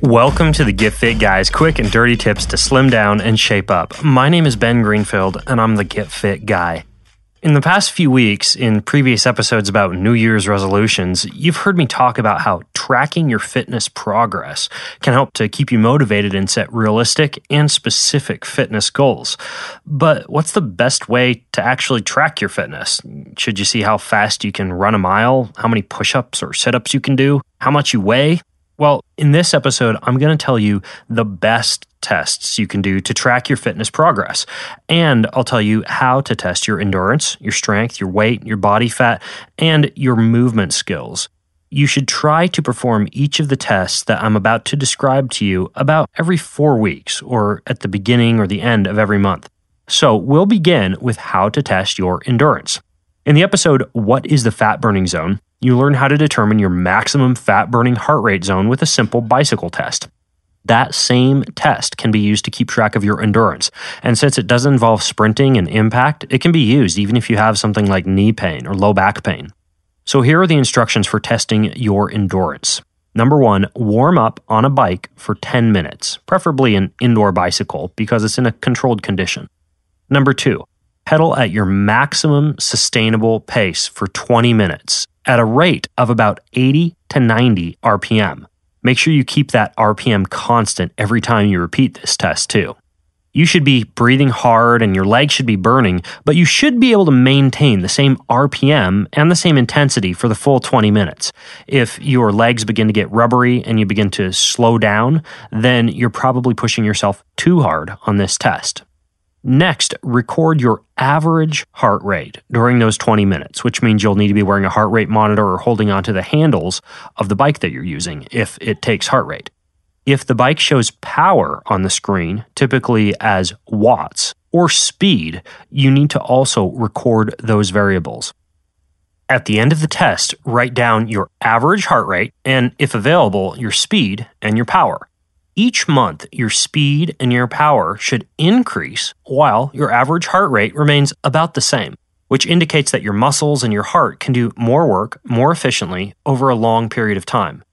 Welcome to the Get Fit Guys quick and dirty tips to slim down and shape up. My name is Ben Greenfield and I'm the Get Fit Guy. In the past few weeks, in previous episodes about New Year's resolutions, you've heard me talk about how tracking your fitness progress can help to keep you motivated and set realistic and specific fitness goals. But what's the best way to actually track your fitness? Should you see how fast you can run a mile, how many push ups or sit ups you can do, how much you weigh? Well, in this episode, I'm going to tell you the best tests you can do to track your fitness progress. And I'll tell you how to test your endurance, your strength, your weight, your body fat, and your movement skills. You should try to perform each of the tests that I'm about to describe to you about every four weeks or at the beginning or the end of every month. So we'll begin with how to test your endurance. In the episode, What is the Fat Burning Zone? You learn how to determine your maximum fat burning heart rate zone with a simple bicycle test. That same test can be used to keep track of your endurance. And since it does involve sprinting and impact, it can be used even if you have something like knee pain or low back pain. So here are the instructions for testing your endurance. Number one, warm up on a bike for 10 minutes, preferably an indoor bicycle because it's in a controlled condition. Number two, pedal at your maximum sustainable pace for 20 minutes at a rate of about 80 to 90 RPM. Make sure you keep that RPM constant every time you repeat this test, too. You should be breathing hard and your legs should be burning, but you should be able to maintain the same RPM and the same intensity for the full 20 minutes. If your legs begin to get rubbery and you begin to slow down, then you're probably pushing yourself too hard on this test. Next, record your average heart rate during those 20 minutes, which means you'll need to be wearing a heart rate monitor or holding onto the handles of the bike that you're using if it takes heart rate. If the bike shows power on the screen, typically as watts, or speed, you need to also record those variables. At the end of the test, write down your average heart rate and, if available, your speed and your power. Each month, your speed and your power should increase while your average heart rate remains about the same, which indicates that your muscles and your heart can do more work more efficiently over a long period of time.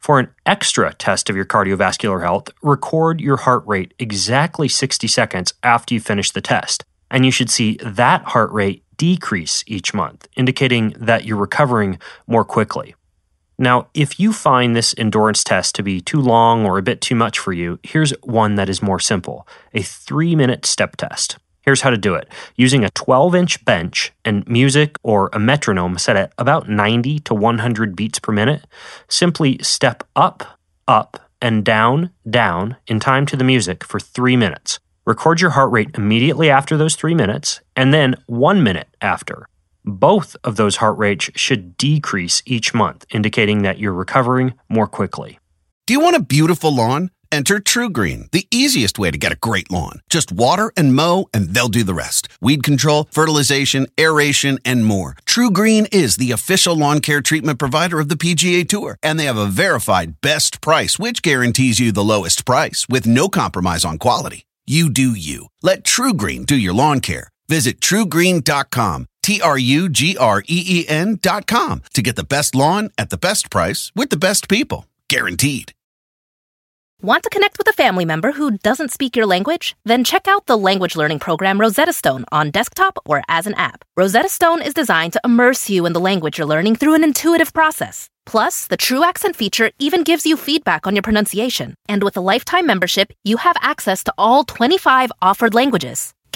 For an extra test of your cardiovascular health, record your heart rate exactly 60 seconds after you finish the test, and you should see that heart rate decrease each month, indicating that you're recovering more quickly. Now, if you find this endurance test to be too long or a bit too much for you, here's one that is more simple a three minute step test. Here's how to do it using a 12 inch bench and music or a metronome set at about 90 to 100 beats per minute. Simply step up, up, and down, down in time to the music for three minutes. Record your heart rate immediately after those three minutes and then one minute after both of those heart rates should decrease each month, indicating that you're recovering more quickly. Do you want a beautiful lawn? Enter TruGreen, the easiest way to get a great lawn. Just water and mow, and they'll do the rest. Weed control, fertilization, aeration, and more. TruGreen is the official lawn care treatment provider of the PGA Tour, and they have a verified best price, which guarantees you the lowest price with no compromise on quality. You do you. Let TruGreen do your lawn care. Visit trugreen.com T R U G R E E N dot com to get the best lawn at the best price with the best people. Guaranteed. Want to connect with a family member who doesn't speak your language? Then check out the language learning program Rosetta Stone on desktop or as an app. Rosetta Stone is designed to immerse you in the language you're learning through an intuitive process. Plus, the True Accent feature even gives you feedback on your pronunciation. And with a lifetime membership, you have access to all 25 offered languages.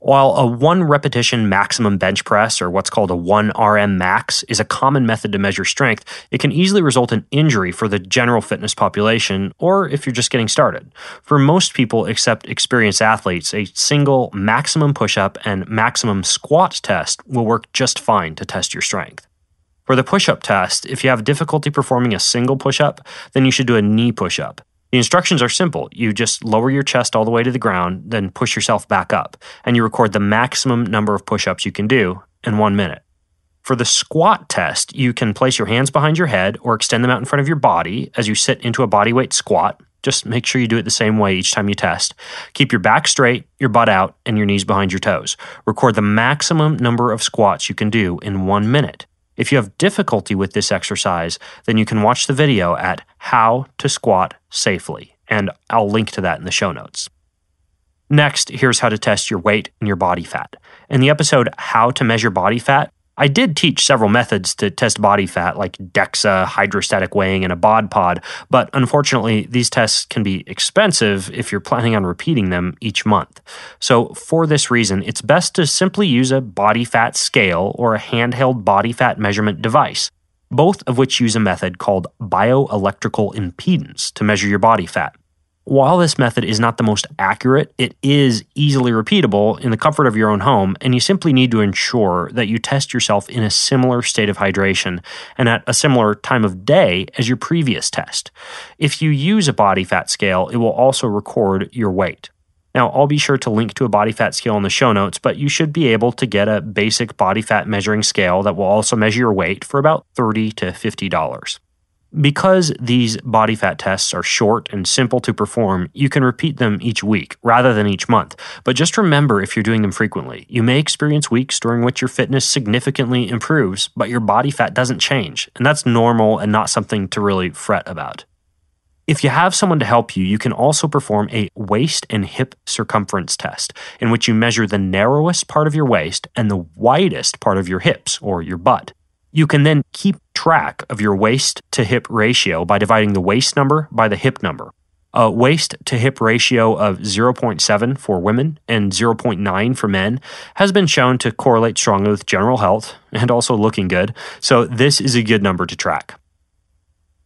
While a one repetition maximum bench press, or what's called a 1 RM max, is a common method to measure strength, it can easily result in injury for the general fitness population, or if you're just getting started. For most people except experienced athletes, a single maximum push up and maximum squat test will work just fine to test your strength. For the push up test, if you have difficulty performing a single push up, then you should do a knee push up. The instructions are simple. You just lower your chest all the way to the ground, then push yourself back up, and you record the maximum number of push ups you can do in one minute. For the squat test, you can place your hands behind your head or extend them out in front of your body as you sit into a bodyweight squat. Just make sure you do it the same way each time you test. Keep your back straight, your butt out, and your knees behind your toes. Record the maximum number of squats you can do in one minute. If you have difficulty with this exercise, then you can watch the video at How to Squat Safely, and I'll link to that in the show notes. Next, here's how to test your weight and your body fat. In the episode How to Measure Body Fat, I did teach several methods to test body fat, like DEXA, hydrostatic weighing, and a bod pod, but unfortunately, these tests can be expensive if you're planning on repeating them each month. So, for this reason, it's best to simply use a body fat scale or a handheld body fat measurement device, both of which use a method called bioelectrical impedance to measure your body fat. While this method is not the most accurate, it is easily repeatable in the comfort of your own home, and you simply need to ensure that you test yourself in a similar state of hydration and at a similar time of day as your previous test. If you use a body fat scale, it will also record your weight. Now, I'll be sure to link to a body fat scale in the show notes, but you should be able to get a basic body fat measuring scale that will also measure your weight for about 30 to $50. Because these body fat tests are short and simple to perform, you can repeat them each week rather than each month. But just remember if you're doing them frequently, you may experience weeks during which your fitness significantly improves, but your body fat doesn't change. And that's normal and not something to really fret about. If you have someone to help you, you can also perform a waist and hip circumference test, in which you measure the narrowest part of your waist and the widest part of your hips or your butt. You can then keep track of your waist to hip ratio by dividing the waist number by the hip number. A waist to hip ratio of 0.7 for women and 0.9 for men has been shown to correlate strongly with general health and also looking good, so this is a good number to track.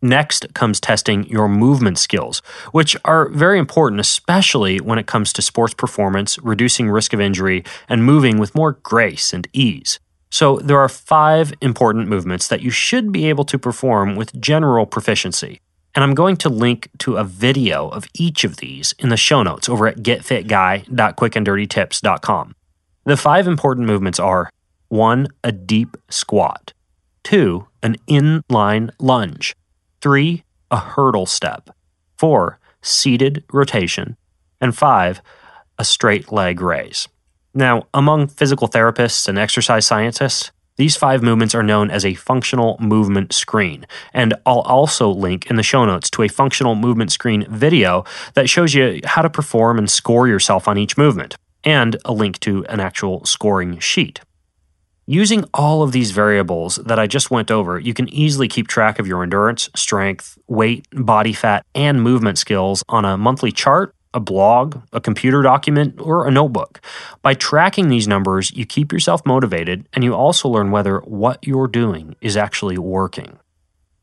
Next comes testing your movement skills, which are very important, especially when it comes to sports performance, reducing risk of injury, and moving with more grace and ease. So, there are five important movements that you should be able to perform with general proficiency. And I'm going to link to a video of each of these in the show notes over at getfitguy.quickanddirtytips.com. The five important movements are 1. A deep squat, 2. An inline lunge, 3. A hurdle step, 4. Seated rotation, and 5. A straight leg raise. Now, among physical therapists and exercise scientists, these five movements are known as a functional movement screen. And I'll also link in the show notes to a functional movement screen video that shows you how to perform and score yourself on each movement, and a link to an actual scoring sheet. Using all of these variables that I just went over, you can easily keep track of your endurance, strength, weight, body fat, and movement skills on a monthly chart a blog, a computer document, or a notebook. By tracking these numbers, you keep yourself motivated and you also learn whether what you're doing is actually working.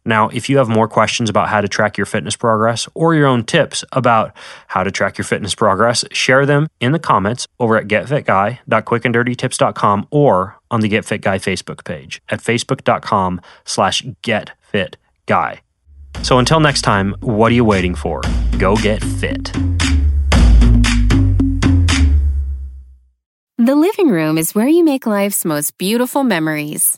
Now, if you have more questions about how to track your fitness progress or your own tips about how to track your fitness progress, share them in the comments over at getfitguy.quickanddirtytips.com or on the Get Fit Guy Facebook page at facebook.com slash getfitguy. So until next time, what are you waiting for? Go get fit. The living room is where you make life's most beautiful memories.